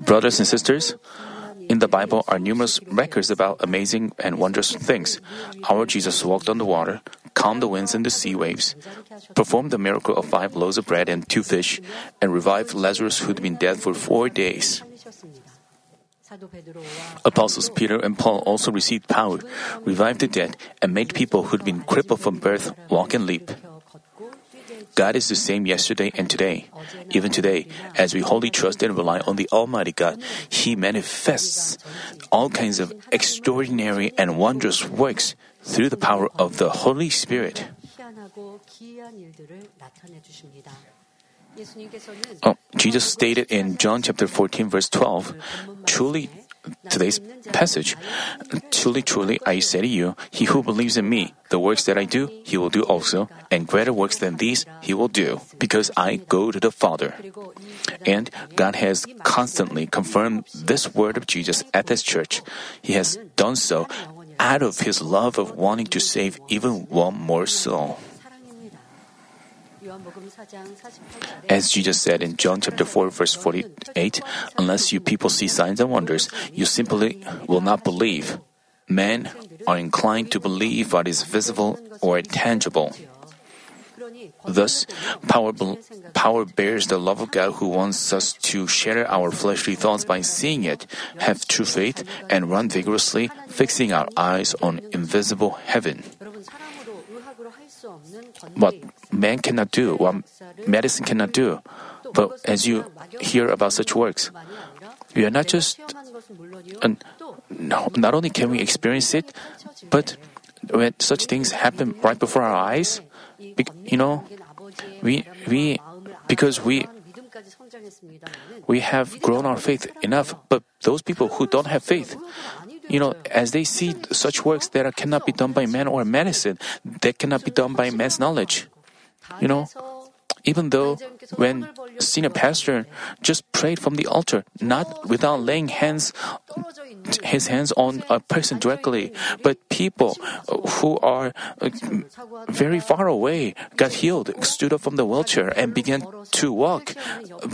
Brothers and sisters, in the Bible are numerous records about amazing and wondrous things. Our Jesus walked on the water, calmed the winds and the sea waves, performed the miracle of five loaves of bread and two fish, and revived Lazarus who'd been dead for four days. Apostles Peter and Paul also received power, revived the dead, and made people who'd been crippled from birth walk and leap. God is the same yesterday and today. Even today, as we wholly trust and rely on the Almighty God, He manifests all kinds of extraordinary and wondrous works through the power of the Holy Spirit. Oh, Jesus stated in John chapter 14 verse 12, truly today's passage. Truly, truly, I say to you, he who believes in me, the works that I do, he will do also, and greater works than these he will do, because I go to the Father. And God has constantly confirmed this word of Jesus at this church. He has done so out of his love of wanting to save even one more soul. As Jesus said in John chapter 4 verse 48, unless you people see signs and wonders, you simply will not believe. Men are inclined to believe what is visible or tangible. Thus, power, power bears the love of God who wants us to share our fleshly thoughts by seeing it, have true faith, and run vigorously, fixing our eyes on invisible heaven. What man cannot do, what medicine cannot do. But as you hear about such works, we are not just, uh, no, not only can we experience it, but when such things happen right before our eyes, you know, we, we, because we, we have grown our faith enough, but those people who don't have faith, you know, as they see such works that cannot be done by man or medicine, that cannot be done by man's knowledge. You know, even though when senior pastor just prayed from the altar, not without laying hands, his hands on a person directly, but people who are uh, very far away got healed, stood up from the wheelchair, and began to walk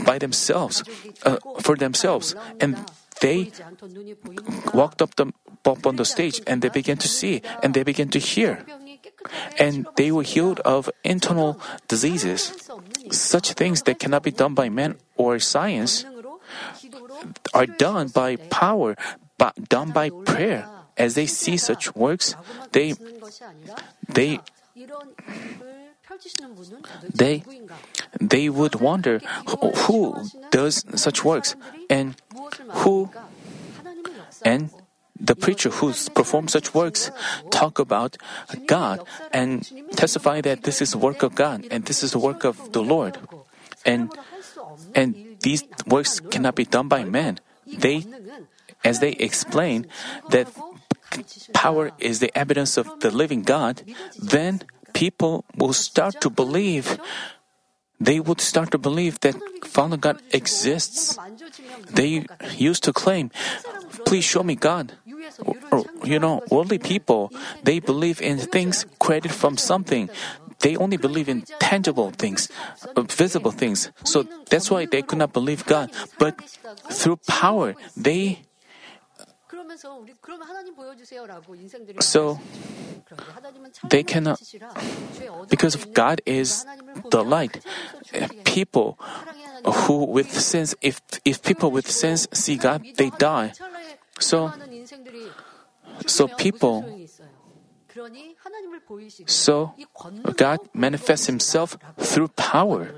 by themselves, uh, for themselves, and they walked up, the, up on the stage and they began to see and they began to hear. And they were healed of internal diseases. Such things that cannot be done by man or science are done by power, but done by prayer. As they see such works, they they they they would wonder who does such works and who and the preacher who performs such works talk about God and testify that this is the work of God and this is the work of the Lord. And and these works cannot be done by men. They as they explain that power is the evidence of the living God, then people will start to believe they would start to believe that Father God exists. They used to claim, please show me God. You know, worldly people, they believe in things created from something. They only believe in tangible things, uh, visible things. So that's why they could not believe God. But through power, they so they cannot, because God is the light. People who with sins, if if people with sins see God, they die. So, so people. So, God manifests Himself through power.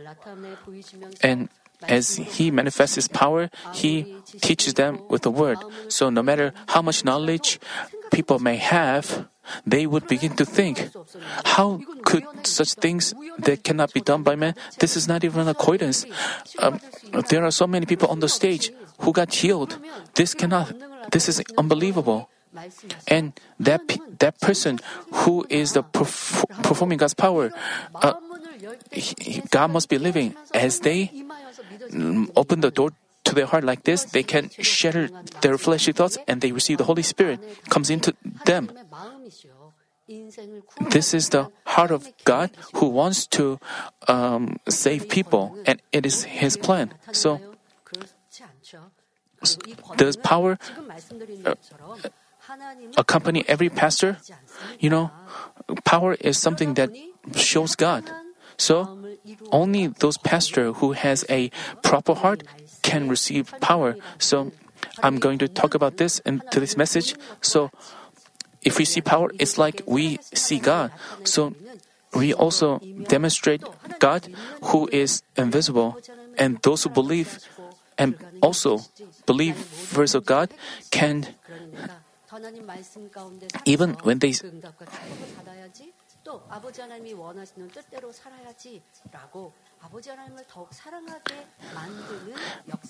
And as He manifests His power, He teaches them with the Word. So, no matter how much knowledge people may have, they would begin to think, how could such things that cannot be done by man? This is not even a coincidence. Um, there are so many people on the stage who got healed. This cannot. This is unbelievable. And that that person who is the perf- performing God's power, uh, he, God must be living as they open the door to their heart like this, they can shatter their fleshly thoughts and they receive the Holy Spirit comes into them. this is the heart of God who wants to um, save people, and it is His plan. So, does power uh, accompany every pastor? You know, power is something that shows God. So, only those pastor who has a proper heart can receive power. So, I'm going to talk about this in today's message. So, if we see power, it's like we see God. So we also demonstrate God who is invisible. And those who believe and also believers of God can even when they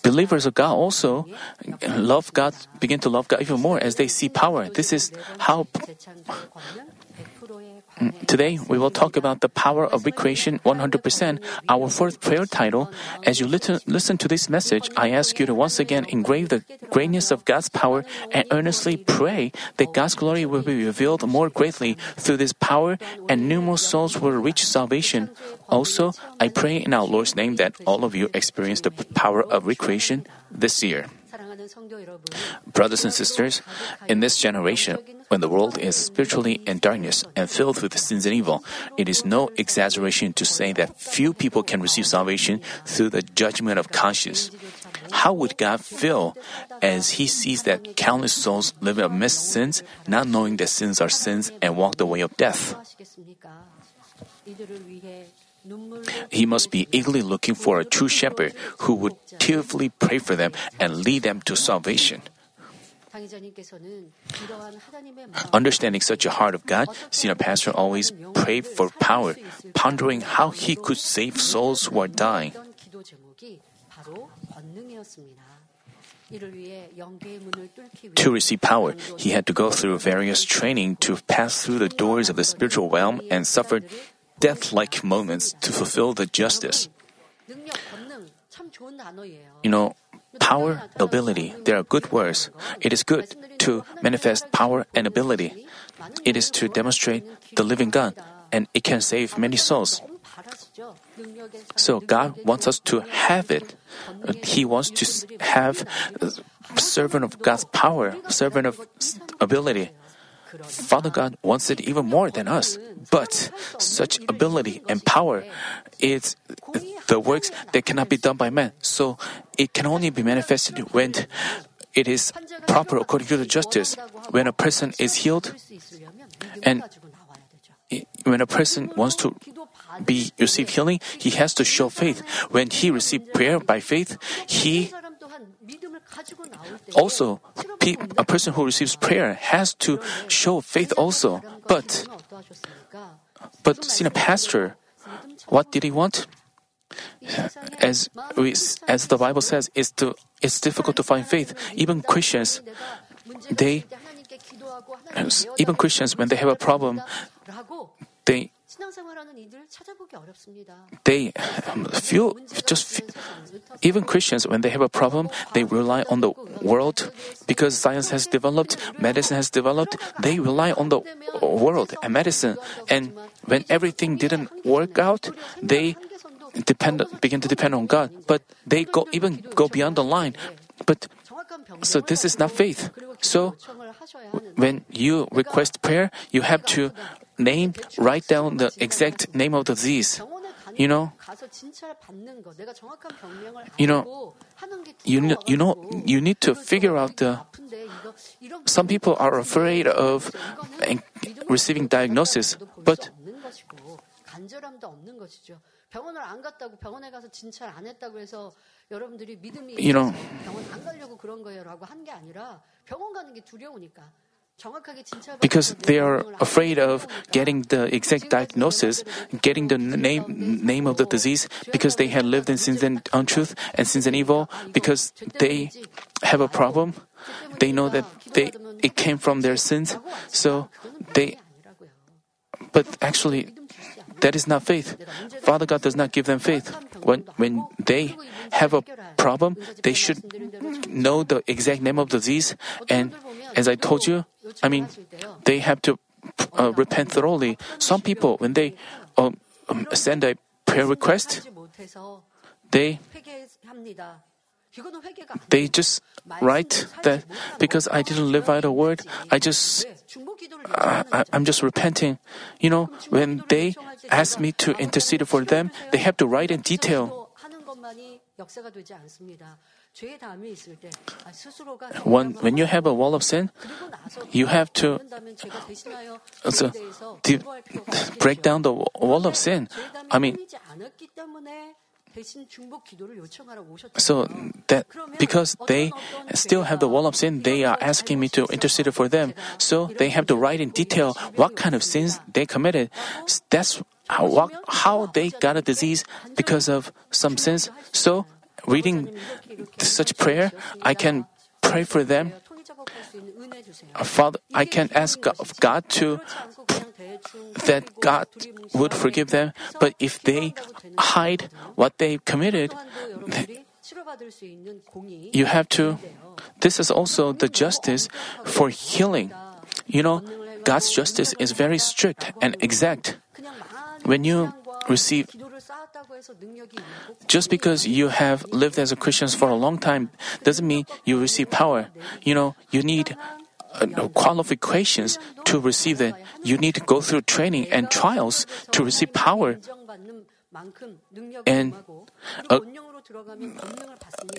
Believers of God also love God, begin to love God even more as they see power. This is how Today, we will talk about the power of recreation 100%, our fourth prayer title. As you listen, to this message, I ask you to once again engrave the greatness of God's power and earnestly pray that God's glory will be revealed more greatly through this power and numerous souls will reach salvation. Also, I pray in our Lord's name that all of you experience the power of recreation this year. Brothers and sisters, in this generation, when the world is spiritually in darkness and filled with sins and evil, it is no exaggeration to say that few people can receive salvation through the judgment of conscience. How would God feel as He sees that countless souls live amidst sins, not knowing that sins are sins and walk the way of death? He must be eagerly looking for a true shepherd who would tearfully pray for them and lead them to salvation. Understanding such a heart of God, senior pastor always prayed for power, pondering how he could save souls who are dying. To receive power, he had to go through various training to pass through the doors of the spiritual realm and suffer death like moments to fulfill the justice. You know, power, ability, they are good words. It is good to manifest power and ability. It is to demonstrate the living God, and it can save many souls. So God wants us to have it. He wants to have uh, servant of God's power, servant of ability. Father God wants it even more than us. But such ability and power is the works that cannot be done by man. So it can only be manifested when it is proper according to the justice. When a person is healed and when a person wants to be receive healing, he has to show faith. When he receive prayer by faith, he also, a person who receives prayer has to show faith also. But, but senior pastor, what did he want? As we, as the Bible says, it's to, it's difficult to find faith. Even Christians, they, even Christians, when they have a problem, they they um, feel just even Christians when they have a problem, they rely on the world because science has developed, medicine has developed. They rely on the world and medicine, and when everything didn't work out, they depend begin to depend on God. But they go even go beyond the line. But so this is not faith. So when you request prayer, you have to name, write down the exact name of the disease. You know, you know, you, you know, you need to figure out the. Some people are afraid of receiving diagnosis, but 간절함도 없는 것이죠. 병원을 안 갔다고 병원에 가서 진찰 안 했다고 해서 여러분들이 믿음이 you know, 병원 안 가려고 그런 거예요라고 한 게 아니라 병원 가는 게 두려우니까 because they are afraid of getting the exact diagnosis, getting the name name of the disease, because they had lived in sins and untruth and sins and evil, because they have a problem. They know that they it came from their sins, so they. But actually, that is not faith. Father God does not give them faith. When when they have a problem, they should know the exact name of the disease. And as I told you, I mean, they have to uh, repent thoroughly. Some people, when they uh, um, send a prayer request, they they just write that because I didn't live by the word, I just uh, I, I'm just repenting. You know, when they ask me to intercede for them, they have to write in detail. When, when you have a wall of sin, you have to so, de- break down the wall of sin. I mean, so that because they still have the wall of sin, they are asking me to intercede for them. So they have to write in detail what kind of sins they committed. That's how, how they got a disease because of some sins. So reading such prayer, I can pray for them. Father, I can ask God to that God would forgive them, but if they hide what they committed, you have to. This is also the justice for healing. You know, God's justice is very strict and exact. When you receive just because you have lived as a Christian for a long time doesn't mean you receive power. You know, you need uh, qualifications to receive it. You need to go through training and trials to receive power. And uh,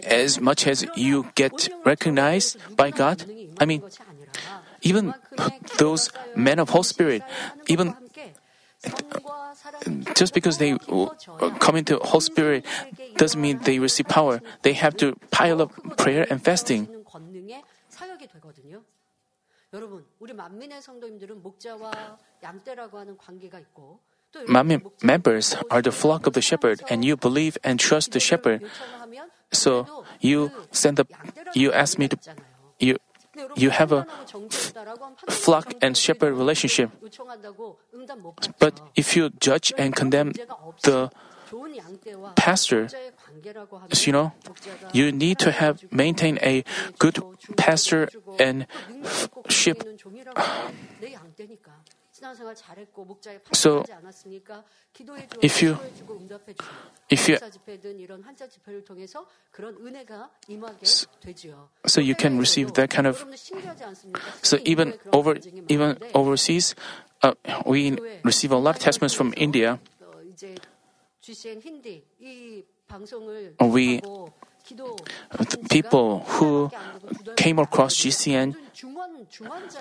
as much as you get recognized by God, I mean, even those men of Holy Spirit, even just because they come into Holy Spirit doesn't mean they receive power. They have to pile up prayer and fasting. Members are the flock of the shepherd, and you believe and trust the shepherd. So you send up, you ask me to, you you have a flock and shepherd relationship. But if you judge and condemn the pastor, you know, you need to have maintain a good pastor and sheep. So, if you if you so you can receive that kind of so even over even overseas, uh, we receive a lot of testaments from India. We people who came across GCN,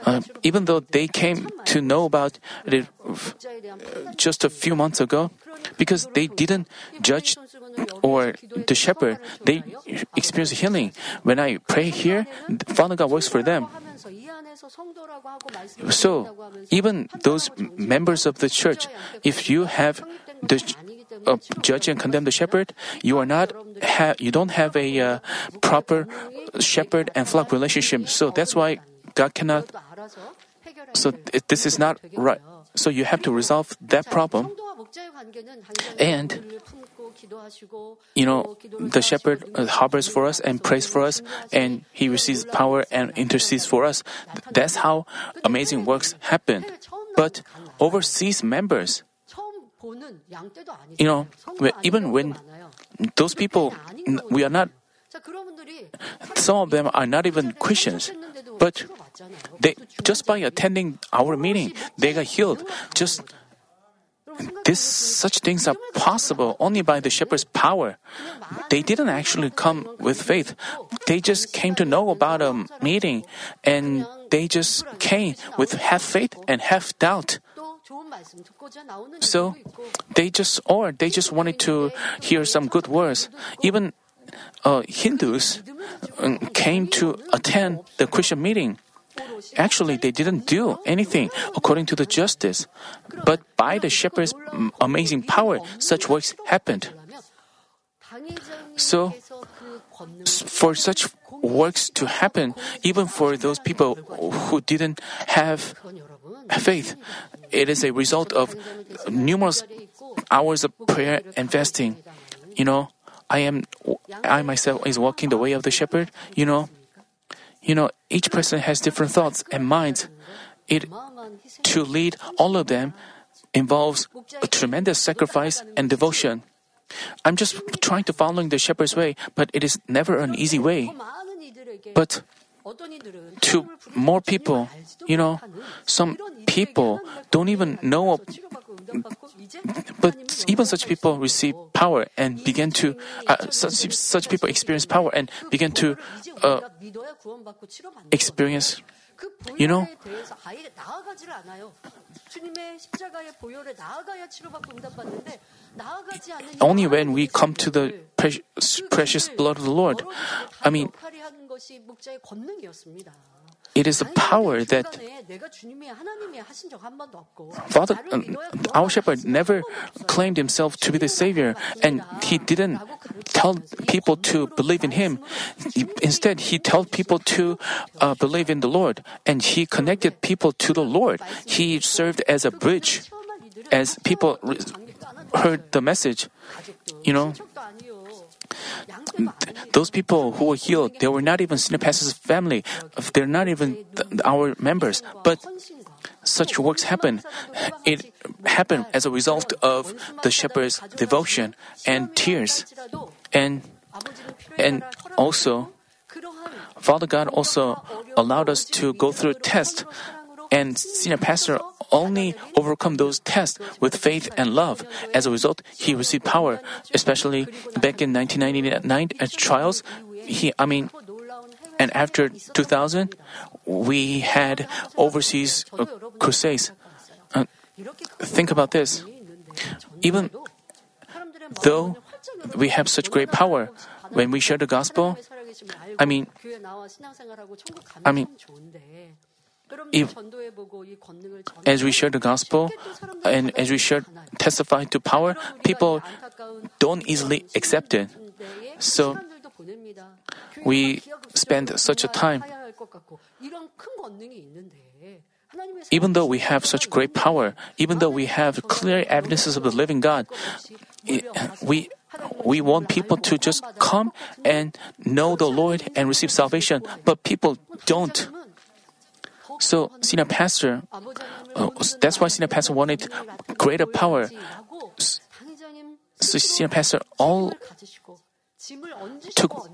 uh, even though they came to know about it just a few months ago, because they didn't judge or the shepherd, they experience healing. When I pray here, Father God works for them. So, even those members of the church, if you have the uh, judge and condemn the shepherd, you are not ha- you don't have a uh, proper shepherd and flock relationship. So that's why God cannot. So this is not right. So you have to resolve that problem. And you know, the shepherd uh, harbors for us and prays for us, and he receives power and intercedes for us. That's how amazing works happen. But overseas members, you know, even when those people, we are not, some of them are not even Christians, but they, just by attending our meeting, they got healed. Just this, such things are possible only by the shepherd's power. They didn't actually come with faith. They just came to know about a meeting and they just came with half faith and half doubt. So they just, or they just wanted to hear some good words. Even uh, Hindus um, came to attend the Christian meeting. Actually, they didn't do anything according to the justice, but by the shepherd's amazing power, such works happened. So, for such works to happen, even for those people who didn't have faith, it is a result of numerous hours of prayer and fasting. You know, I am, I myself is walking the way of the shepherd. You know, you know, each person has different thoughts and minds. It, to lead all of them involves a tremendous sacrifice and devotion. I'm just trying to follow the shepherd's way, but it is never an easy way. But to more people, you know, some people don't even know, but even such people receive power and begin to, uh, such, such people experience power and begin to uh, experience, you know, only when we come to the precious, precious blood of the Lord, I mean, it is the power that Father, um, our shepherd never claimed himself to be the Savior, and he didn't tell people to believe in him. Instead, he told people to uh, believe in the Lord, and he connected people to the Lord. He served as a bridge as people heard the message. You know, Mm, those people who were healed, they were not even Pastor's family. They're not even th- our members. But such works happen. It happened as a result of the shepherd's devotion and tears. And, and also, Father God also allowed us to go through a test. And senior pastor only overcome those tests with faith and love. As a result, he received power, especially back in 1999 at trials. He, I mean, and after 2000, we had overseas uh, crusades. Uh, think about this. Even though we have such great power, when we share the gospel, I mean, I mean, if, as we share the gospel and as we share testify to power, people don't easily accept it. So we spend such a time. Even though we have such great power, even though we have clear evidences of the living God, we we want people to just come and know the Lord and receive salvation, but people don't. So, senior pastor, uh, that's why senior pastor wanted greater power. So, senior pastor all took,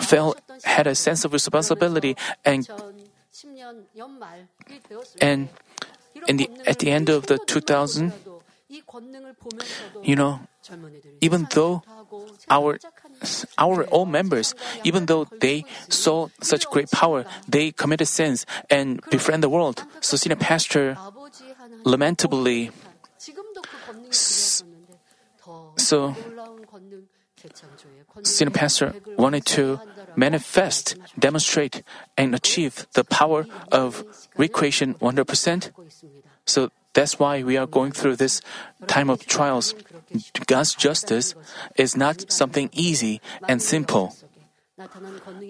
felt, had a sense of responsibility and and in the, at the end of the 2000, you know, even though our our own members, even though they saw such great power, they committed sins and befriend the world. So senior pastor lamentably so senior pastor wanted to manifest, demonstrate, and achieve the power of recreation 100%. So that's why we are going through this time of trials. God's justice is not something easy and simple.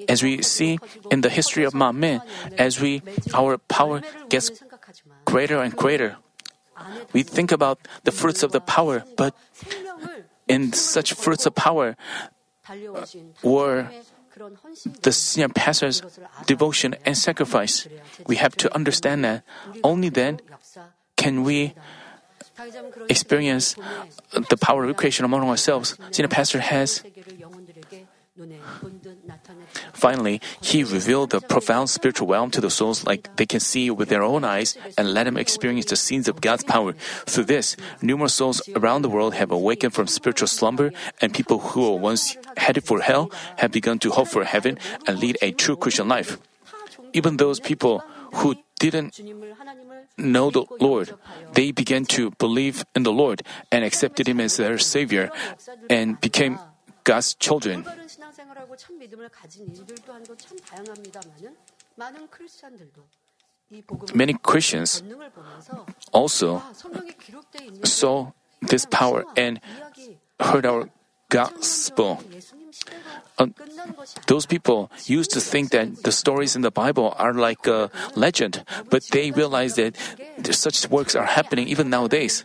As we see in the history of Manmin, as we our power gets greater and greater, we think about the fruits of the power, but in such fruits of power uh, were the senior pastor's devotion and sacrifice. We have to understand that only then can we experience the power of creation among ourselves? Senior pastor has Finally, he revealed the profound spiritual realm to the souls like they can see with their own eyes and let them experience the scenes of God's power. Through this, numerous souls around the world have awakened from spiritual slumber, and people who were once headed for hell have begun to hope for heaven and lead a true Christian life. Even those people who didn't know the Lord, they began to believe in the Lord and accepted Him as their Savior and became God's children. Many Christians also saw this power and heard our gospel. Uh, those people used to think that the stories in the Bible are like a legend, but they realize that such works are happening even nowadays.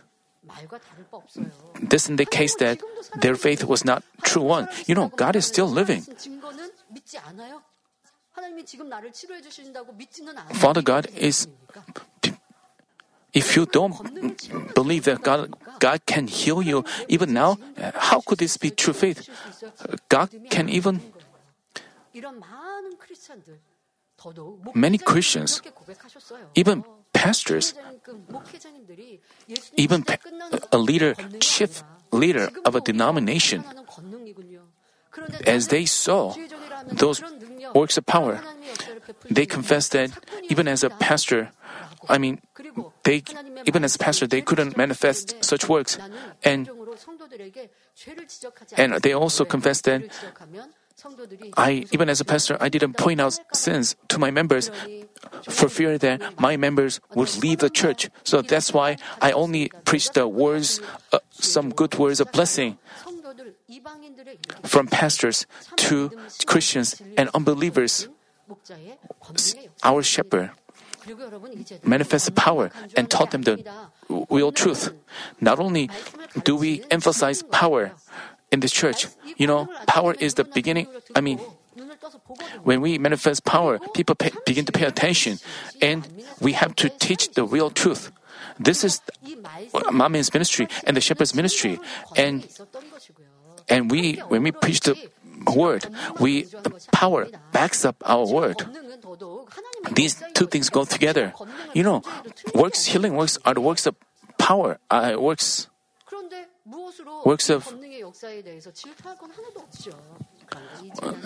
This indicates that their faith was not true one. You know, God is still living. Father God is If you don't believe that God, God can heal you even now, how could this be true faith? God can even many Christians, even pastors, even pa- a leader, chief leader of a denomination, as they saw those works of power, they confessed that even as a pastor, I mean, they even as a pastor they couldn't manifest such works, and and they also confessed that I, even as a pastor, I didn't point out sins to my members for fear that my members would leave the church. So that's why I only preached the words, uh, some good words of blessing from pastors to Christians and unbelievers. Our shepherd manifested power and taught them the real truth. Not only do we emphasize power, in this church. You know, power is the beginning. I mean, when we manifest power, people pay, begin to pay attention, and we have to teach the real truth. This is Manmin's ministry and the shepherd's ministry, and and we when we preach the word, we the power backs up our word. These two things go together. You know, works healing works are the works of power. Uh, works works of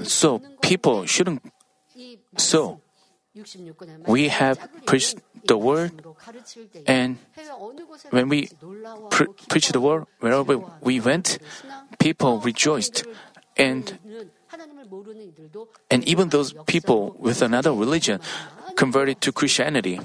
so people shouldn't so we have preached the word and when we pre- preach the word wherever we went people rejoiced and and even those people with another religion converted to Christianity.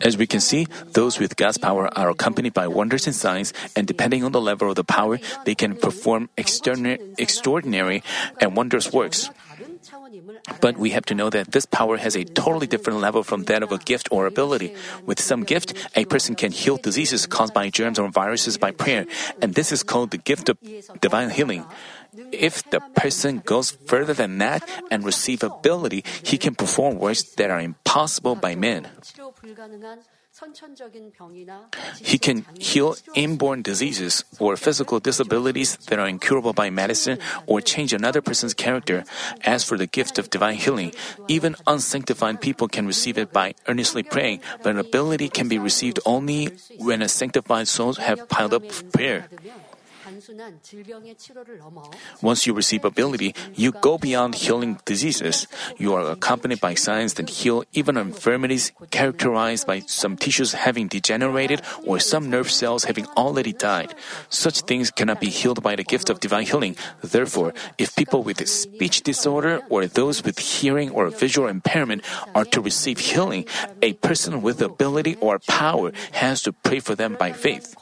As we can see, those with God's power are accompanied by wonders and signs, and depending on the level of the power, they can perform extraordinary and wondrous works. But we have to know that this power has a totally different level from that of a gift or ability. With some gift, a person can heal diseases caused by germs or viruses by prayer, and this is called the gift of divine healing. If the person goes further than that and receive ability, he can perform works that are impossible by men. He can heal inborn diseases or physical disabilities that are incurable by medicine or change another person's character. As for the gift of divine healing, even unsanctified people can receive it by earnestly praying, but ability can be received only when a sanctified soul have piled up prayer. Once you receive ability, you go beyond healing diseases. You are accompanied by signs that heal even infirmities characterized by some tissues having degenerated or some nerve cells having already died. Such things cannot be healed by the gift of divine healing. Therefore, if people with speech disorder or those with hearing or visual impairment are to receive healing, a person with ability or power has to pray for them by faith.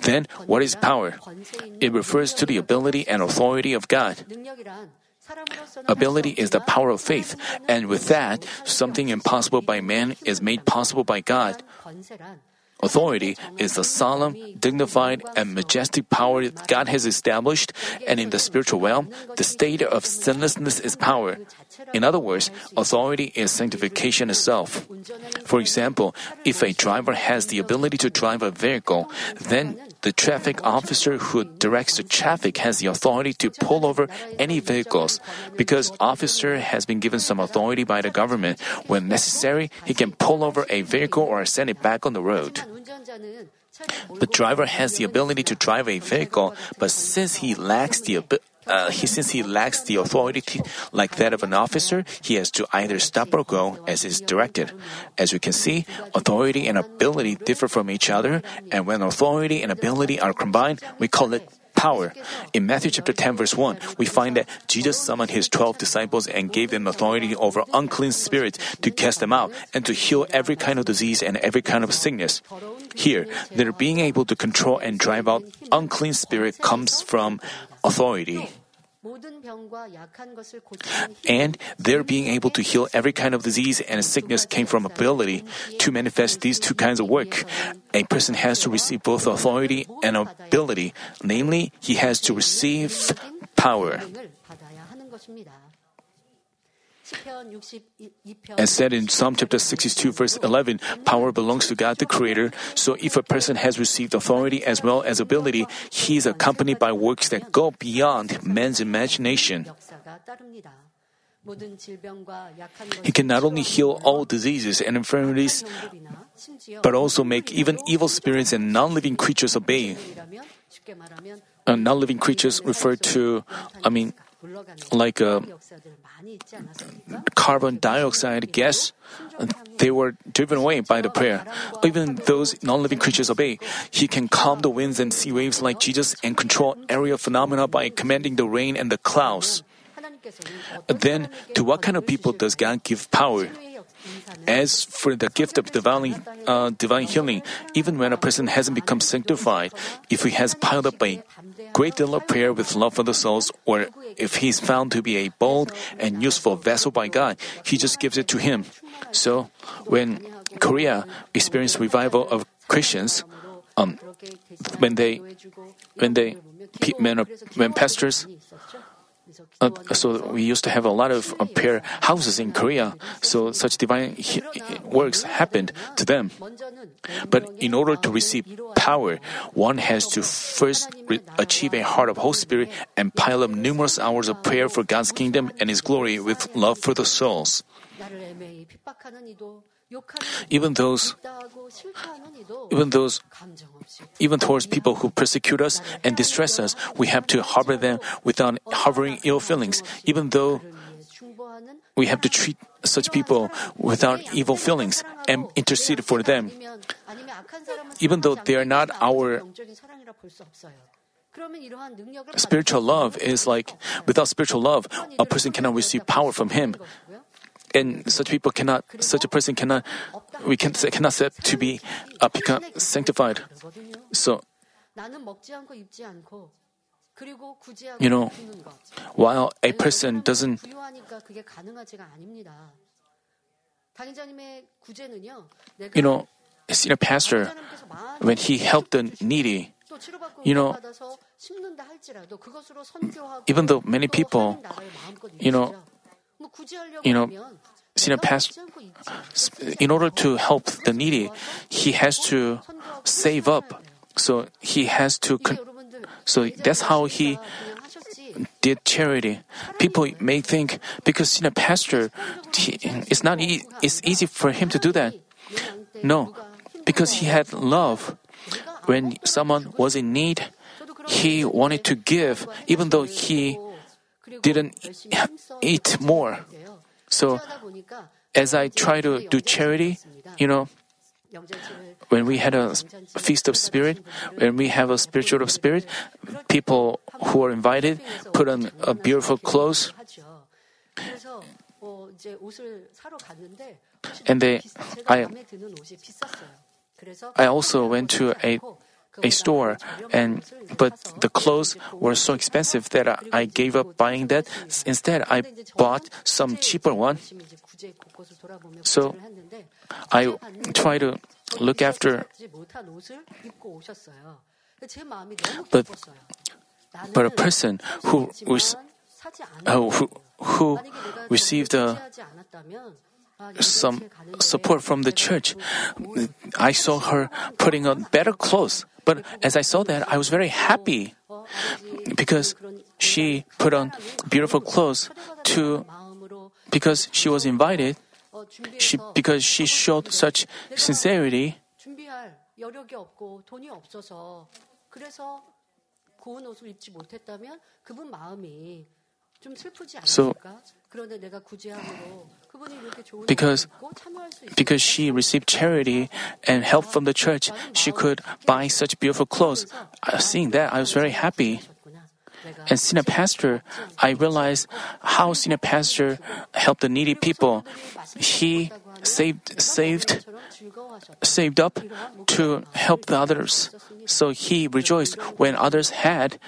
Then, what is power? It refers to the ability and authority of God. Ability is the power of faith, and with that, something impossible by man is made possible by God. Authority is the solemn, dignified, and majestic power God has established, and in the spiritual realm, the state of sinlessness is power. In other words, authority is sanctification itself. For example, if a driver has the ability to drive a vehicle, then the traffic officer who directs the traffic has the authority to pull over any vehicles. Because officer has been given some authority by the government, when necessary, he can pull over a vehicle or send it back on the road. The driver has the ability to drive a vehicle, but since he lacks the uh, he, since he lacks the authority like that of an officer, he has to either stop or go as is directed. As we can see, authority and ability differ from each other, and when authority and ability are combined, we call it power. In Matthew chapter 10 verse 1, we find that Jesus summoned his 12 disciples and gave them authority over unclean spirits to cast them out and to heal every kind of disease and every kind of sickness. Here, their being able to control and drive out unclean spirit comes from authority. And their being able to heal every kind of disease and sickness came from ability. To manifest these two kinds of work, a person has to receive both authority and ability. Namely, he has to receive power. As said in Psalm chapter 62, verse 11, power belongs to God the Creator. So if a person has received authority as well as ability, he is accompanied by works that go beyond man's imagination. He can not only heal all diseases and infirmities, but also make even evil spirits and non living creatures obey. Uh, non living creatures refer to, I mean, like uh, a carbon dioxide gas, they were driven away by the prayer. Even those non living creatures obey. He can calm the winds and sea waves like Jesus and control aerial phenomena by commanding the rain and the clouds. Then, to what kind of people does God give power? As for the gift of divine, uh, divine healing, even when a person hasn't become sanctified, if he has piled up by great deal of prayer with love for the souls, or if he is found to be a bold and useful vessel by God, he just gives it to him. So, when Korea experienced revival of Christians, um, when they, when they, when, when pastors uh, so we used to have a lot of uh, prayer houses in Korea. So such divine he- works happened to them. But in order to receive power, one has to first re- achieve a heart of Holy Spirit and pile up numerous hours of prayer for God's kingdom and His glory with love for the souls. Even those, even those, even towards people who persecute us and distress us, we have to harbor them without harboring ill feelings, even though we have to treat such people without evil feelings and intercede for them, even though they are not our spiritual love is like without spiritual love a person cannot receive power from him and such people cannot, such a person cannot, we can, cannot say to be uh, become sanctified. So, you know, while a person doesn't you know, senior pastor, when he helped the needy, you know, even though many people, you know, you know, senior pastor, in order to help the needy, he has to save up. So he has to. Con- so that's how he did charity. People may think because senior pastor, he, it's not. E- it's easy for him to do that. No, because he had love. When someone was in need, he wanted to give, even though he didn't eat more. So as I try to do charity, you know, when we had a feast of spirit, when we have a spiritual of spirit, people who are invited put on a beautiful clothes. And they, I, I also went to a a store and but the clothes were so expensive that I, gave up buying that. Instead, I bought some cheaper one. So, I try to look after But- but a person who was- uh, who who received uh, some support from the church. I saw her putting on better clothes. But as I saw that, I was very happy because she put on beautiful clothes to because she was invited. She because she showed such sincerity. So because, because she received charity and help from the church, she could buy such beautiful clothes. Seeing that, I was very happy. And senior pastor, I realized how senior pastor helped the needy people. He saved, saved, saved up to help the others. So he rejoiced when others had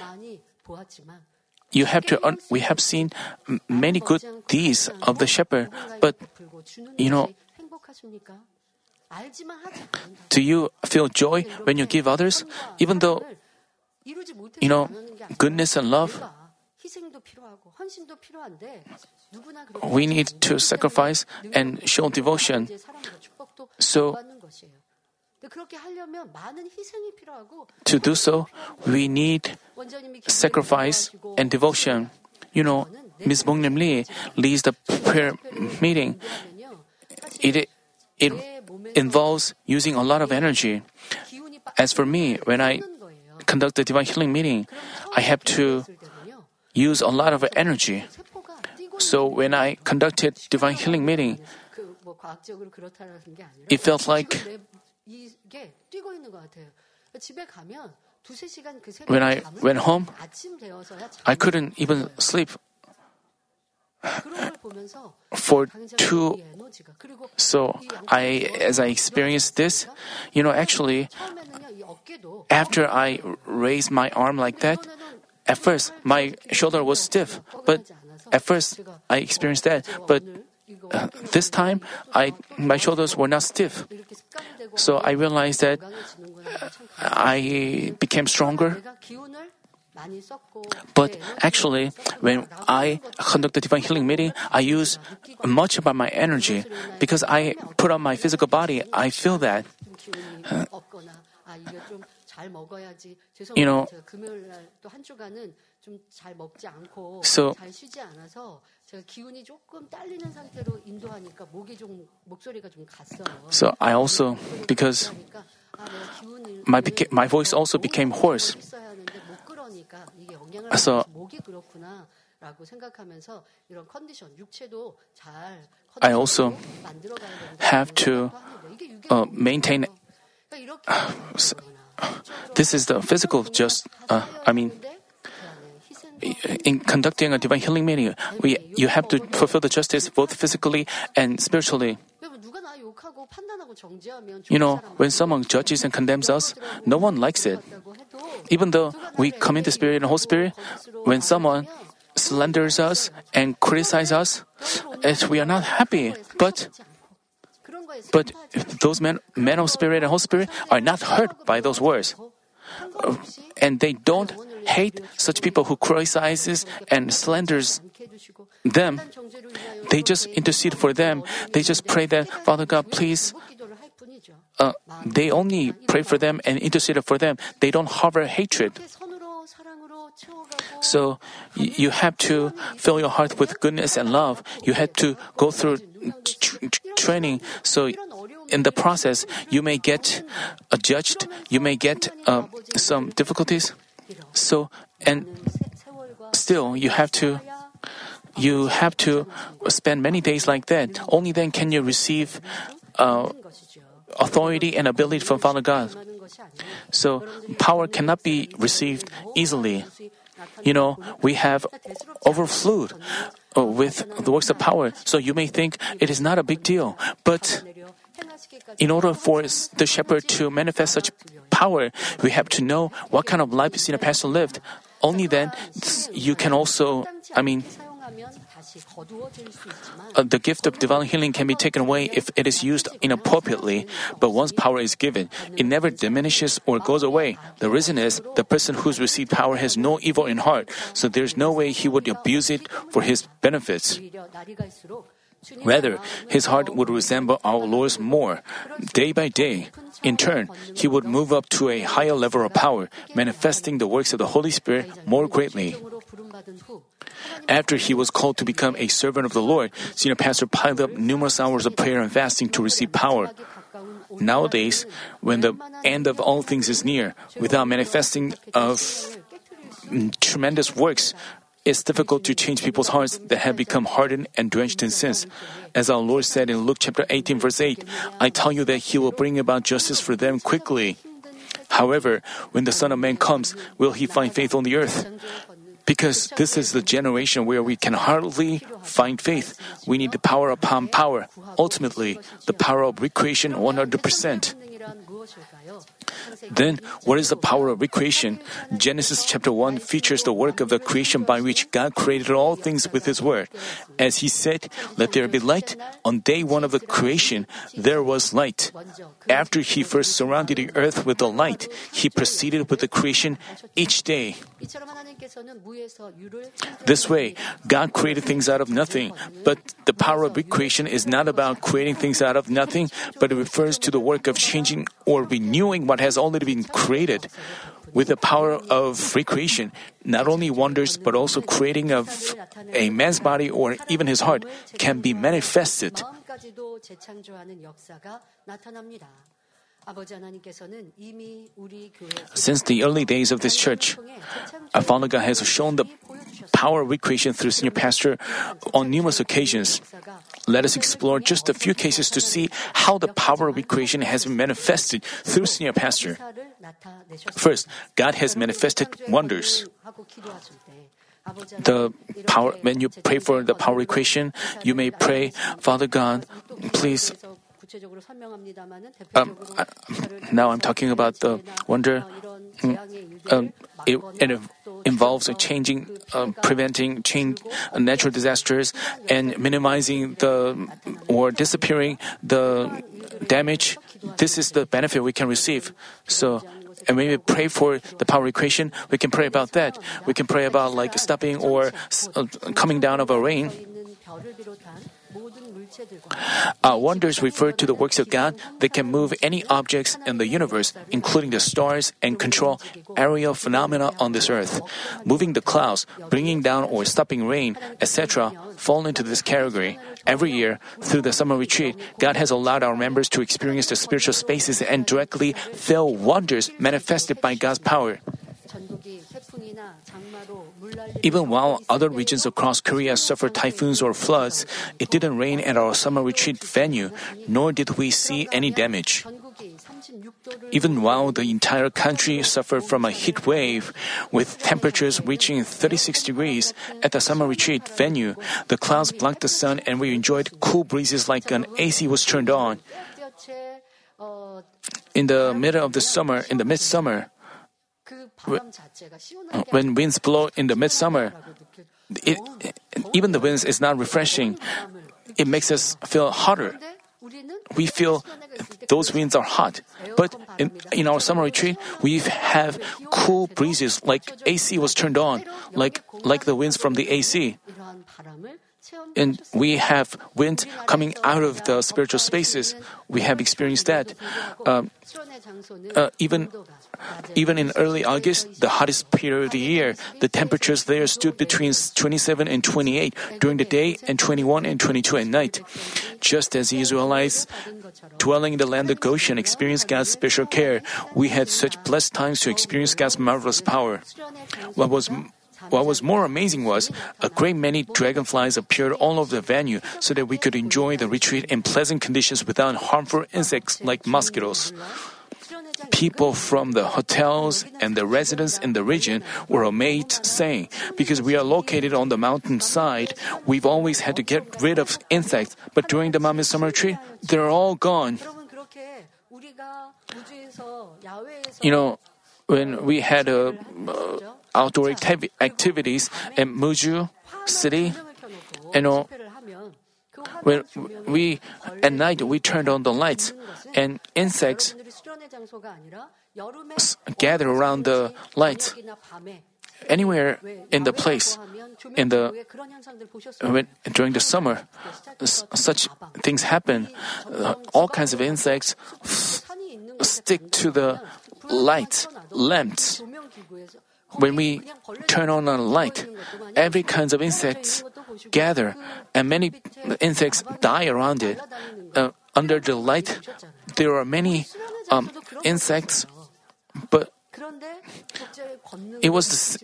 you have to un- we have seen many good deeds of the shepherd but you know do you feel joy when you give others even though you know goodness and love? We need to sacrifice and show devotion. So to do so, we need sacrifice and devotion. You know, Ms. Boknim Lee leads the prayer meeting. It, it involves using a lot of energy. As for me, when I conduct the divine healing meeting, I have to use a lot of energy. So when I conducted divine healing meeting, it felt like 이게 뛰고 있는 것 같아요. 집에 가면 두세 시간 그 새벽에 When I 잠을 went 자요. home, 아침 되어서야 잠을 I couldn't even sleep 그런 걸 보면서 for 당장 two. 이 에너지가 그리고 So I, as I experienced this, you know, actually, 처음에는요 이 어깨도 after I raised my arm like that, at first my shoulder was stiff, but at first I experienced that, but uh, this time I my shoulders were not stiff. So I realized that I became stronger. But actually, when I conduct the divine healing meeting, I use much of my energy because I put on my physical body. I feel that. Uh, you know, so So I also because my beca- my voice also became hoarse. So I also have to uh, maintain. This is the physical just, uh, I mean, in conducting a divine healing meeting, we, you have to fulfill the justice both physically and spiritually. You know, when someone judges and condemns us, no one likes it. Even though we commit the Spirit and the Holy Spirit, when someone slanders us and criticizes us, we are not happy. But but those men, men of Spirit and Holy Spirit are not hurt by those words, and they don't hate such people who criticizes and slanders them. They just intercede for them. They just pray that Father God, please. Uh, they only pray for them and intercede for them. They don't harbor hatred. So you have to fill your heart with goodness and love. You have to go through tr- tr- training. So in the process, you may get uh, judged. You may get uh, some difficulties. So and still, you have to you have to spend many days like that. Only then can you receive uh, authority and ability from Father God. So power cannot be received easily. You know, we have overflowed with the works of power. So you may think it is not a big deal. But in order for the shepherd to manifest such power, we have to know what kind of life Senior Pastor lived. Only then you can also, I mean, uh, Uh, the gift of divine healing can be taken away if it is used inappropriately. But once power is given, it never diminishes or goes away. The reason is the person who's received power has no evil in heart, so there's no way he would abuse it for his benefits. Rather, his heart would resemble our Lord's more. Day by day, in turn, he would move up to a higher level of power, manifesting the works of the Holy Spirit more greatly. After he was called to become a servant of the Lord, Senior Pastor piled up numerous hours of prayer and fasting to receive power. Nowadays, when the end of all things is near, without manifesting of tremendous works, it's difficult to change people's hearts that have become hardened and drenched in sins. As our Lord said in Luke chapter 18 verse 8, I tell you that he will bring about justice for them quickly. However, when the Son of Man comes, will he find faith on the earth? Because this is the generation where we can hardly find faith. We need the power upon power. Ultimately, the power of recreation 100%. Then, what is the power of recreation? Genesis chapter 1 features the work of the creation by which God created all things with His Word. As He said, Let there be light, on day one of the creation, there was light. After He first surrounded the earth with the light, He proceeded with the creation each day. This way, God created things out of nothing, but the power of recreation is not about creating things out of nothing, but it refers to the work of changing or renewing what has already been created. With the power of recreation, not only wonders but also creating of a man's body or even his heart can be manifested. Since the early days of this church, Father God has shown the power of recreation through senior pastor on numerous occasions. Let us explore just a few cases to see how the power of recreation has been manifested through senior pastor. First, God has manifested wonders. The power when you pray for the power recreation, you may pray, Father God, please um, now I'm talking about the wonder. Um, it, it, involves changing, uh, preventing change, uh, natural disasters, and minimizing the or disappearing the damage. This is the benefit we can receive. So. And when we pray for the power recreation, we can pray about that. We can pray about like stopping or uh, coming down of a rain. Uh, wonders refer to the works of God that can move any objects in the universe, including the stars, and control aerial phenomena on this earth. Moving the clouds, bringing down or stopping rain, etc., fall into this category. Every year, through the summer retreat, God has allowed our members to experience the spiritual spaces and directly feel wonders manifested by God's power. Even while other regions across Korea suffered typhoons or floods, it didn't rain at our summer retreat venue, nor did we see any damage. Even while the entire country suffered from a heat wave, with temperatures reaching 36 degrees at the summer retreat venue, the clouds blocked the sun and we enjoyed cool breezes like an AC was turned on. In the middle of the summer, in the midsummer, when winds blow in the midsummer, it, even the winds is not refreshing. It makes us feel hotter. We feel those winds are hot. But in, in our summer retreat, we have cool breezes like AC was turned on, like, like the winds from the AC. And we have wind coming out of the spiritual spaces. We have experienced that. Um, uh, even even in early August, the hottest period of the year, the temperatures there stood between 27 and 28 during the day and 21 and 22 at night. Just as the Israelites dwelling in the land of Goshen experienced God's special care, we had such blessed times to experience God's marvelous power. What was what was more amazing was a great many dragonflies appeared all over the venue so that we could enjoy the retreat in pleasant conditions without harmful insects like mosquitoes. People from the hotels and the residents in the region were amazed, saying, Because we are located on the mountainside, we've always had to get rid of insects, but during the Manmin summer tree, they're all gone. You know, when we had a uh, outdoor activ- activities in Muju city, you know, when we at night we turned on the lights and insects gather around the lights anywhere in the place in the when, during the summer such things happen uh, all kinds of insects stick to the light lamps when we turn on a light every kinds of insects gather and many insects die around it uh, under the light there are many um, insects, but it was,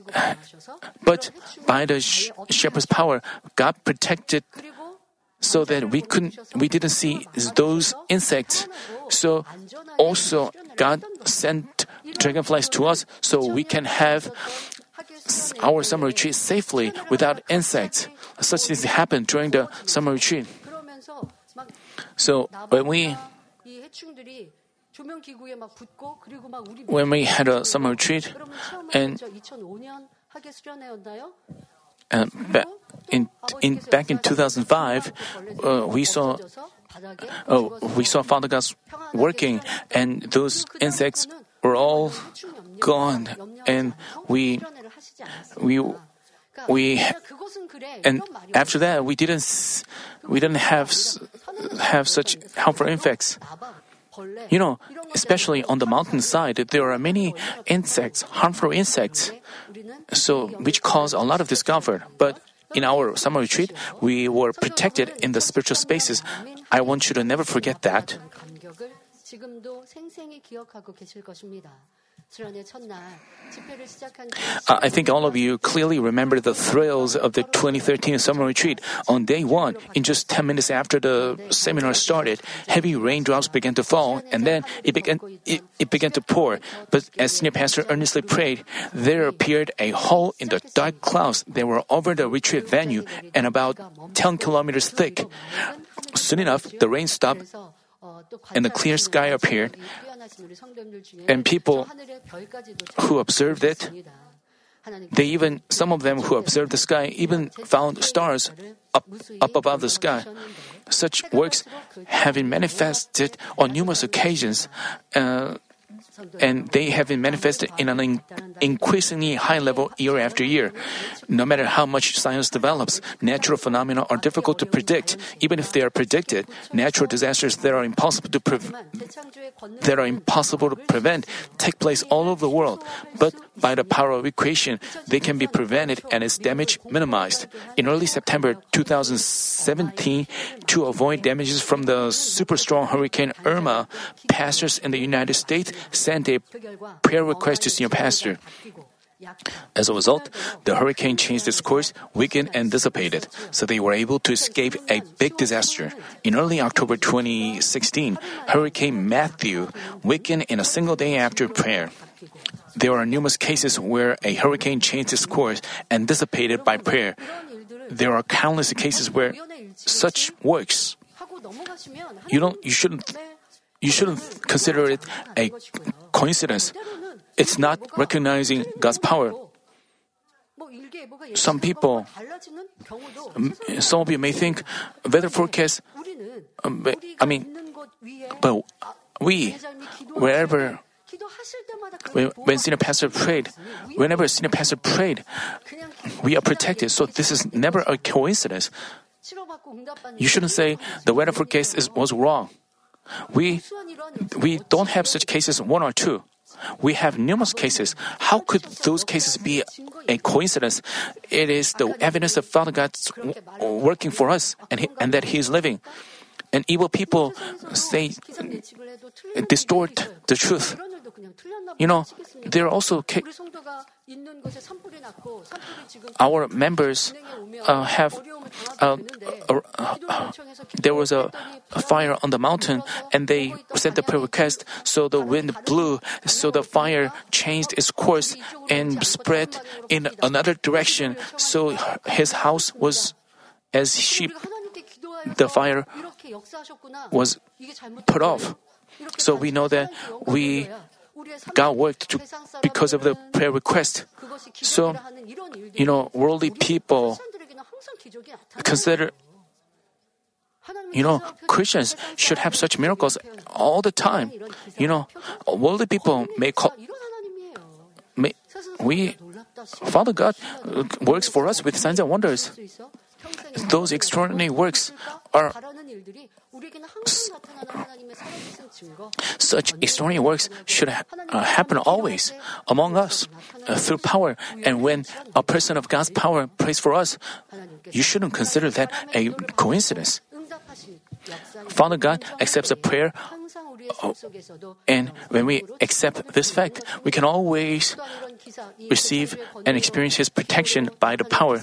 but by the shepherd's power, God protected so that we couldn't, we didn't see those insects. So also God sent dragonflies to us so we can have our summer retreat safely without insects. Such things happen during the summer retreat. So when we when we had a summer retreat and and back in, in back in 2005, uh, we saw oh, we saw Father God's working, and those insects were all gone, and we we we and after that we didn't we didn't have have such harmful effects. You know, especially on the mountainside, there are many insects, harmful insects, so which cause a lot of discomfort. But in our summer retreat, we were protected in the spiritual spaces. I want you to never forget that. I think all of you clearly remember the thrills of the 2013 summer retreat. On day one, in just 10 minutes after the seminar started, heavy raindrops began to fall, and then it began, it, it began to pour. But as senior pastor earnestly prayed, there appeared a hole in the dark clouds that were over the retreat venue and about 10 kilometers thick. Soon enough, the rain stopped and a clear sky appeared, and people who observed it, they even, some of them who observed the sky even found stars up, up above the sky. Such works have been manifested on numerous occasions, uh, and they have been manifested in an in- increasingly high level year after year. No matter how much science develops, natural phenomena are difficult to predict. Even if they are predicted, natural disasters that are impossible to pre- that are impossible to prevent take place all over the world. But by the power of recreation, they can be prevented and its damage minimized. In early September 2017, to avoid damages from the super strong hurricane Irma, pastors in the United States sent a prayer request to senior pastor. As a result, the hurricane changed its course, weakened, and dissipated, so they were able to escape a big disaster. In early October 2016, Hurricane Matthew weakened in a single day after prayer. There are numerous cases where a hurricane changed its course and dissipated by prayer. There are countless cases where such works. You don't. You shouldn't. You shouldn't consider it a coincidence. It's not recognizing God's power. Some people, um, some of you may think weather forecast. Um, I mean, but we, wherever, when, when senior pastor prayed, whenever senior pastor prayed, we are protected. So this is never a coincidence. You shouldn't say the weather forecast is, was wrong. We, we don't have such cases one or two. We have numerous cases. How could those cases be a coincidence? It is the evidence of Father God's working for us and, he, and that He is living. And evil people say, distort the truth. You know, there are also our members uh, have uh, uh, uh, there was a, a fire on the mountain and they sent a prayer request so the wind blew so the fire changed its course and spread in another direction. so his house was as sheep. the fire was put off. so we know that we God worked to, because of the prayer request. So, you know, worldly people consider, you know, Christians should have such miracles all the time. You know, worldly people may call, may, we, Father God uh, works for us with signs and wonders. Those extraordinary works are such extraordinary works should ha- uh, happen always among us uh, through power. And when a person of God's power prays for us, you shouldn't consider that a coincidence. Father God accepts a prayer, uh, and when we accept this fact, we can always receive and experience His protection by the power.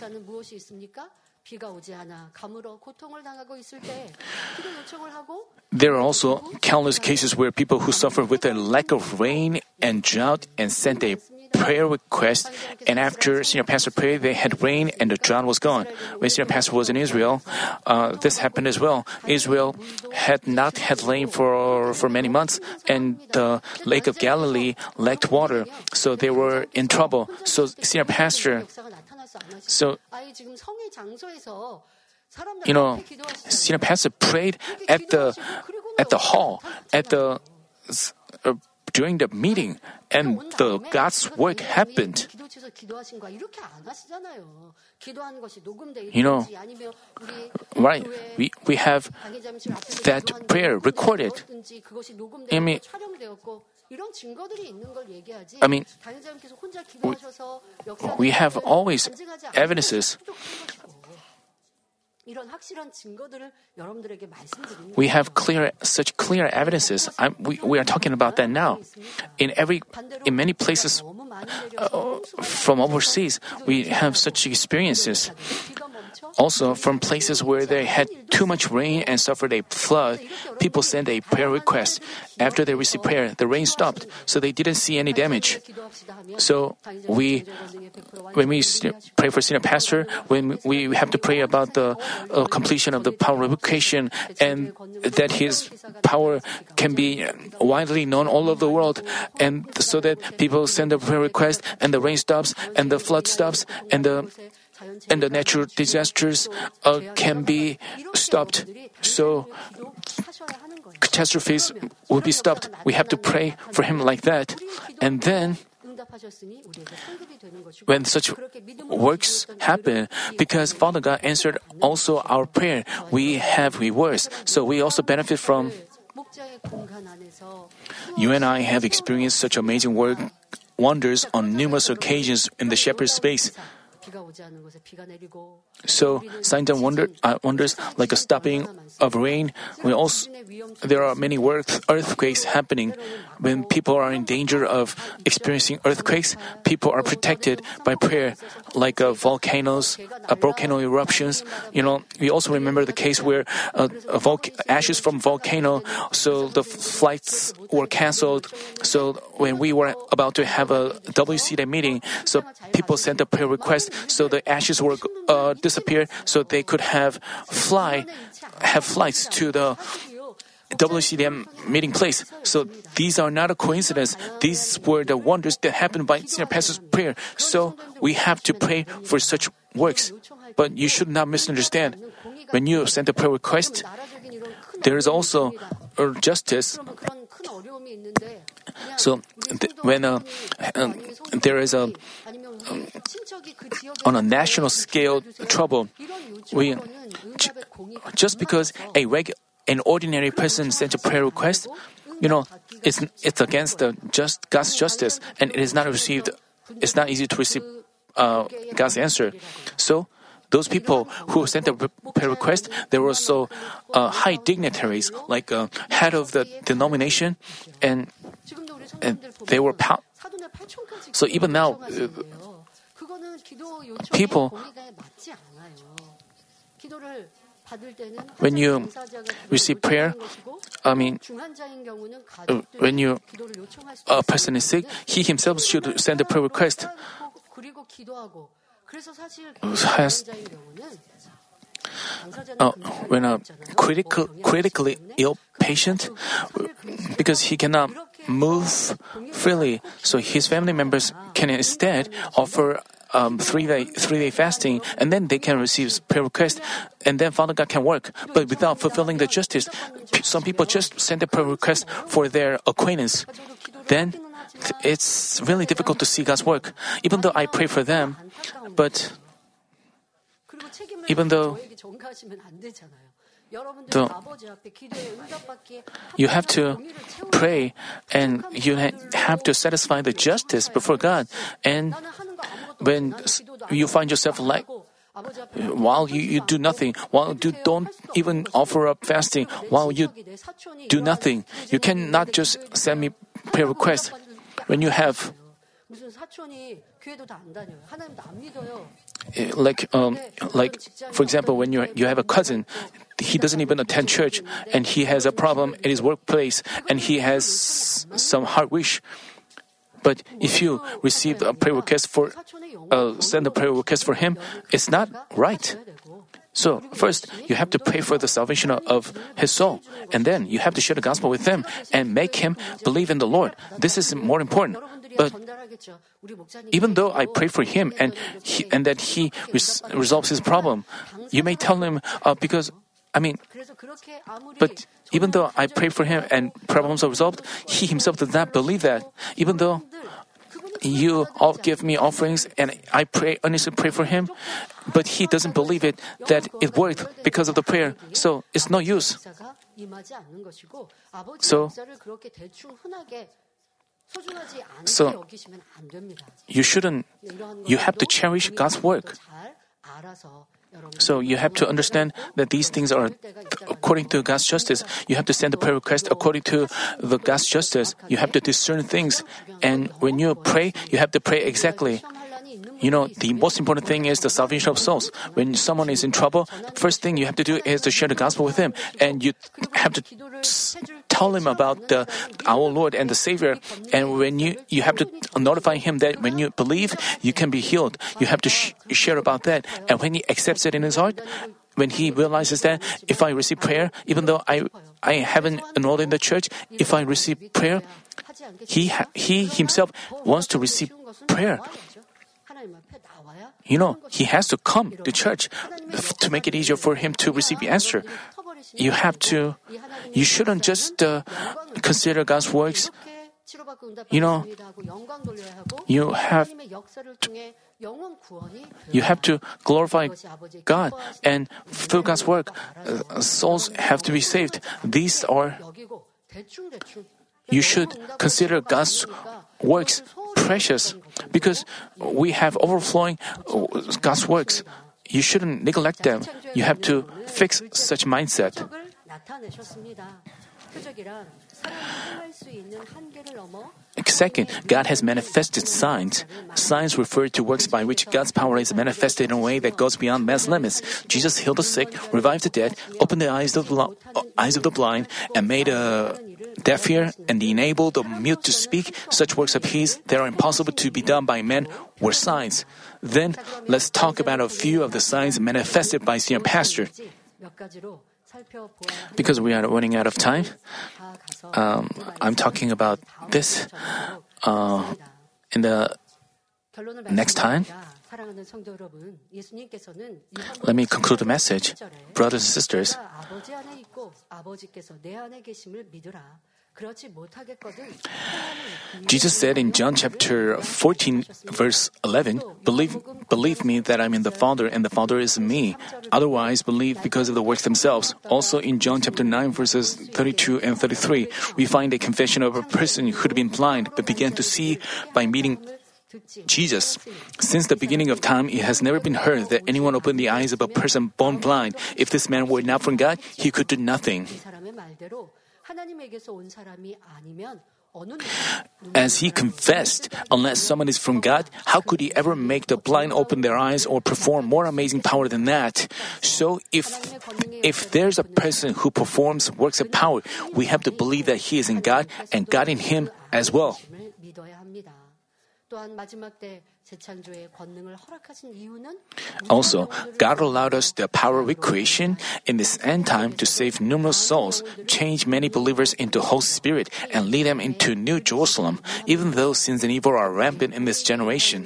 There are also countless cases where people who suffer with a lack of rain and drought and sent a prayer request, and after senior pastor prayed, they had rain and the drought was gone. When senior pastor was in Israel, uh, this happened as well. Israel had not had rain for for many months, and the Lake of Galilee lacked water, so they were in trouble. So senior pastor, so, you know, Senior Pastor prayed at the, at the hall, at the, uh, during the meeting, and the God's work happened. You know, right? We we have that prayer recorded. I mean, I mean, we have always evidences. We have clear, such clear evidences. I'm, we, we are talking about that now. In every, in many places uh, from overseas, we have such experiences. Also, from places where they had too much rain and suffered a flood, people sent a prayer request. After they received prayer, the rain stopped, so they didn't see any damage. So we, when we pray for senior pastor, when we have to pray about the uh, completion of the power recreation and that his power can be widely known all over the world, and so that people send a prayer request and the rain stops and the flood stops and the and the natural disasters uh, can be stopped. So catastrophes will be stopped. We have to pray for him like that. And then when such works happen, because Father God answered also our prayer, we have rewards. So we also benefit from. You and I have experienced such amazing work, wonders on numerous occasions in the shepherd's space. 비가 오지 않은 곳에 비가 내리고 So signs and wonder, uh, wonders like a stopping of rain. We also there are many earthquakes happening. When people are in danger of experiencing earthquakes, people are protected by prayer, like uh, volcanoes, uh, volcano eruptions. You know, we also remember the case where uh, ashes from volcano, so the flights were canceled. So when we were about to have a WCD meeting, so people sent a prayer request, so the ashes were uh, disappeared, so they could have fly, have flights to the WCDN meeting place. So these are not a coincidence. These were the wonders that happened by senior pastor's prayer. So we have to pray for such works. But you should not misunderstand. When you send a prayer request, there is also justice. So th- when uh, um, there is a on a national scale trouble, we just because a reg- an ordinary person sent a prayer request, you know, it's it's against the just God's justice, and it is not received. It's not easy to receive uh, God's answer. So. Those people who sent a prayer request, they were also uh, high dignitaries, like uh, head of the denomination, and, and they were pow- so even now, uh, people when you receive prayer, I mean, uh, when you a person is sick, he himself should send a prayer request. Has, uh, when a critical, critically ill patient, because he cannot move freely, so his family members can instead offer um, three day three day fasting, and then they can receive prayer request, and then Father God can work. But without fulfilling the justice, some people just send a prayer request for their acquaintance. Then it's really difficult to see God's work. Even though I pray for them, but even though the, you have to pray and you ha- have to satisfy the justice before God. And when you find yourself like while you, you do nothing, while you don't even offer up fasting, while you do nothing, you cannot just send me prayer requests. When you have like um, like for example when you you have a cousin he doesn't even attend church and he has a problem at his workplace and he has some hard wish. But if you receive a prayer request for uh, send a prayer request for him it's not right so, first, you have to pray for the salvation of his soul, and then you have to share the gospel with him and make him believe in the Lord. This is more important. But even though I pray for him and he, and that he res- resolves his problem, you may tell him uh, because I mean, but even though I pray for him and problems are resolved, he himself does not believe that. Even though you all give me offerings and I pray, earnestly pray for him. But he doesn't believe it, that it worked because of the prayer. So it's no use. So, so you shouldn't, you have to cherish God's work. So you have to understand that these things are according to God's justice. You have to send a prayer request according to the God's justice. You have to discern things. And when you pray, you have to pray exactly. You know, the most important thing is the salvation of souls. When someone is in trouble, the first thing you have to do is to share the gospel with him, And you have to tell him about the, our Lord and the Savior. And when you, you have to notify him that when you believe, you can be healed. You have to sh- share about that. And when he accepts it in his heart, when he realizes that if I receive prayer, even though I, I haven't enrolled in the church, if I receive prayer, he, he himself wants to receive prayer. You know, he has to come to church to make it easier for him to receive the answer. You have to, you shouldn't just uh, consider God's works. You know, you have to, you have to glorify God, and through God's work, uh, souls have to be saved. These are you should consider God's works precious because we have overflowing uh, God's works. You shouldn't neglect them. You have to fix such mindset. Second, God has manifested signs. Signs refer to works by which God's power is manifested in a way that goes beyond man's limits. Jesus healed the sick, revived the dead, opened the eyes of the, uh, eyes of the blind, and made a deaf hear and enabled the mute to speak. Such works of His that are impossible to be done by men were signs. Then let's talk about a few of the signs manifested by senior pastor. Because we are running out of time, um, I'm talking about this uh, in the next time. Let me conclude the message. Brothers and sisters, Jesus said in John chapter 14, verse 11, believe, believe me that I'm in the Father and the Father is in me. Otherwise, believe because of the works themselves. Also in John chapter 9, verses 32 and 33, we find a confession of a person who had been blind but began to see by meeting Jesus. Since the beginning of time, it has never been heard that anyone opened the eyes of a person born blind. If this man were not from God, he could do nothing. As he confessed, unless someone is from God, how could he ever make the blind open their eyes or perform more amazing power than that? So if if there's a person who performs works of power, we have to believe that he is in God and God in him as well. Also, God allowed us the power of creation in this end time to save numerous souls, change many believers into Holy Spirit, and lead them into New Jerusalem, even though sins and evil are rampant in this generation.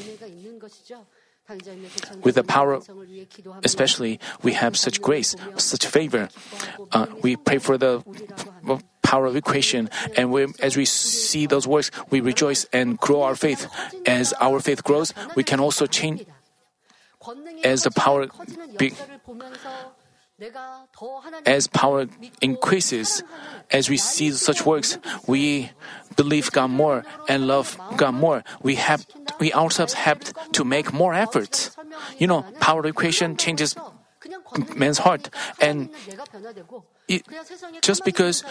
With the power, especially, we have such grace, such favor. Uh, we pray for the power of recreation, and we, as we see those works, we rejoice and grow our faith. As our faith grows, we can also change. As the power, be, as power increases, as we see such works, we believe God more and love God more. We have, we ourselves have to make more efforts. You know, power recreation changes man's heart, and it, just because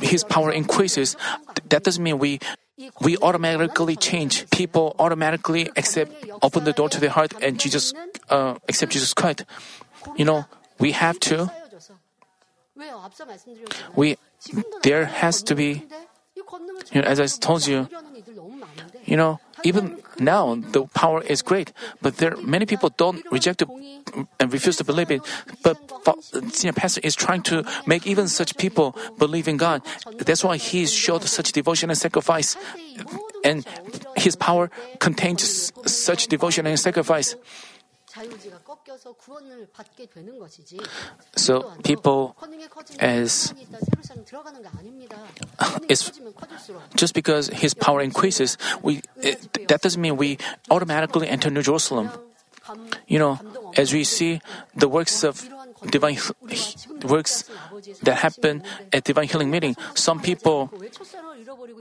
his power increases, that doesn't mean we we automatically change. People automatically accept, open the door to their heart, and Jesus uh, accept Jesus Christ. You know, we have to. We there has to be. You know, as I told you, you know, even now the power is great, but there many people don't reject it and refuse to believe it. But senior pastor is trying to make even such people believe in God. That's why he showed such devotion and sacrifice, and his power contains such devotion and sacrifice. So people as is just because his power increases, we it, that doesn't mean we automatically enter New Jerusalem. You know, as we see the works of divine works that happen at divine healing meeting, some people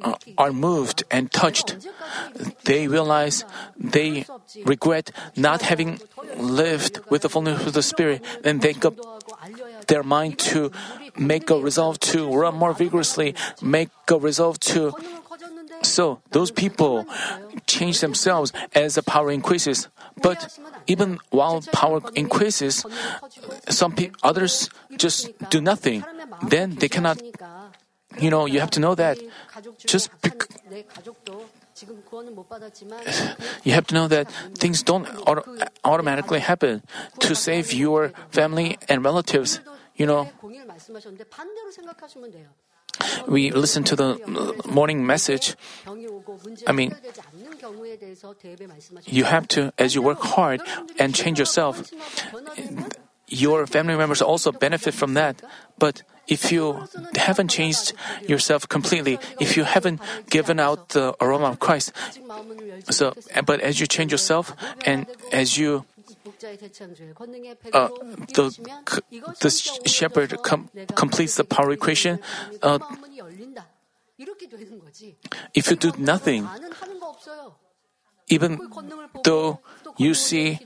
uh, are moved and touched. They realize they regret not having lived with the fullness of the Spirit and make up their mind to make a resolve to run more vigorously, make a resolve to. So those people change themselves as the power increases. But even while power increases, some pe- others just do nothing. Then they cannot you know, you have to know that. Just You have to know that things don't auto- automatically happen to save your family and relatives. You know, we listen to the morning message. I mean, You have to, as you work hard and change yourself, your family members also benefit from that. But if you haven't changed yourself completely, if you haven't given out the aroma of Christ, so but as you change yourself and as you uh, the the shepherd com- completes the power recreation, uh, if you do nothing, even though you see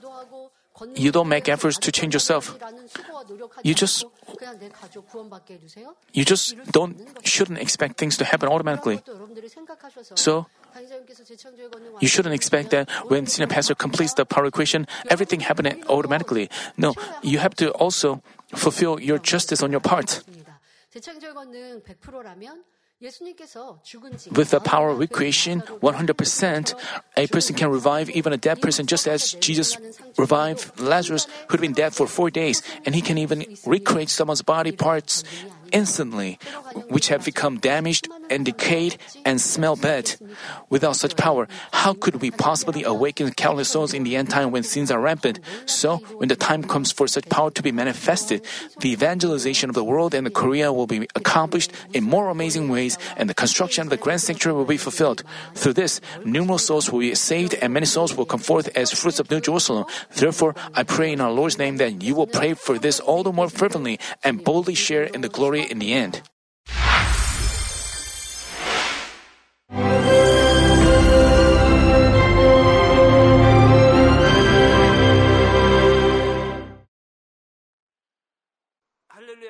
you don't make efforts to change yourself, you just you just don't shouldn't expect things to happen automatically. So you shouldn't expect that when senior pastor completes the power recreation, everything happen automatically. No, you have to also fulfill your justice on your part. With the power of recreation, 100%, a person can revive even a dead person just as Jesus revived Lazarus who'd been dead for four days, and he can even recreate someone's body parts instantly, which have become damaged and decayed and smell bad. Without such power, how could we possibly awaken countless souls in the end time when sins are rampant? So, when the time comes for such power to be manifested, the evangelization of the world and the Korea will be accomplished in more amazing ways, and the construction of the grand sanctuary will be fulfilled. Through this, numerous souls will be saved, and many souls will come forth as fruits of New Jerusalem. Therefore, I pray in our Lord's name that you will pray for this all the more fervently and boldly share in the glory in the end.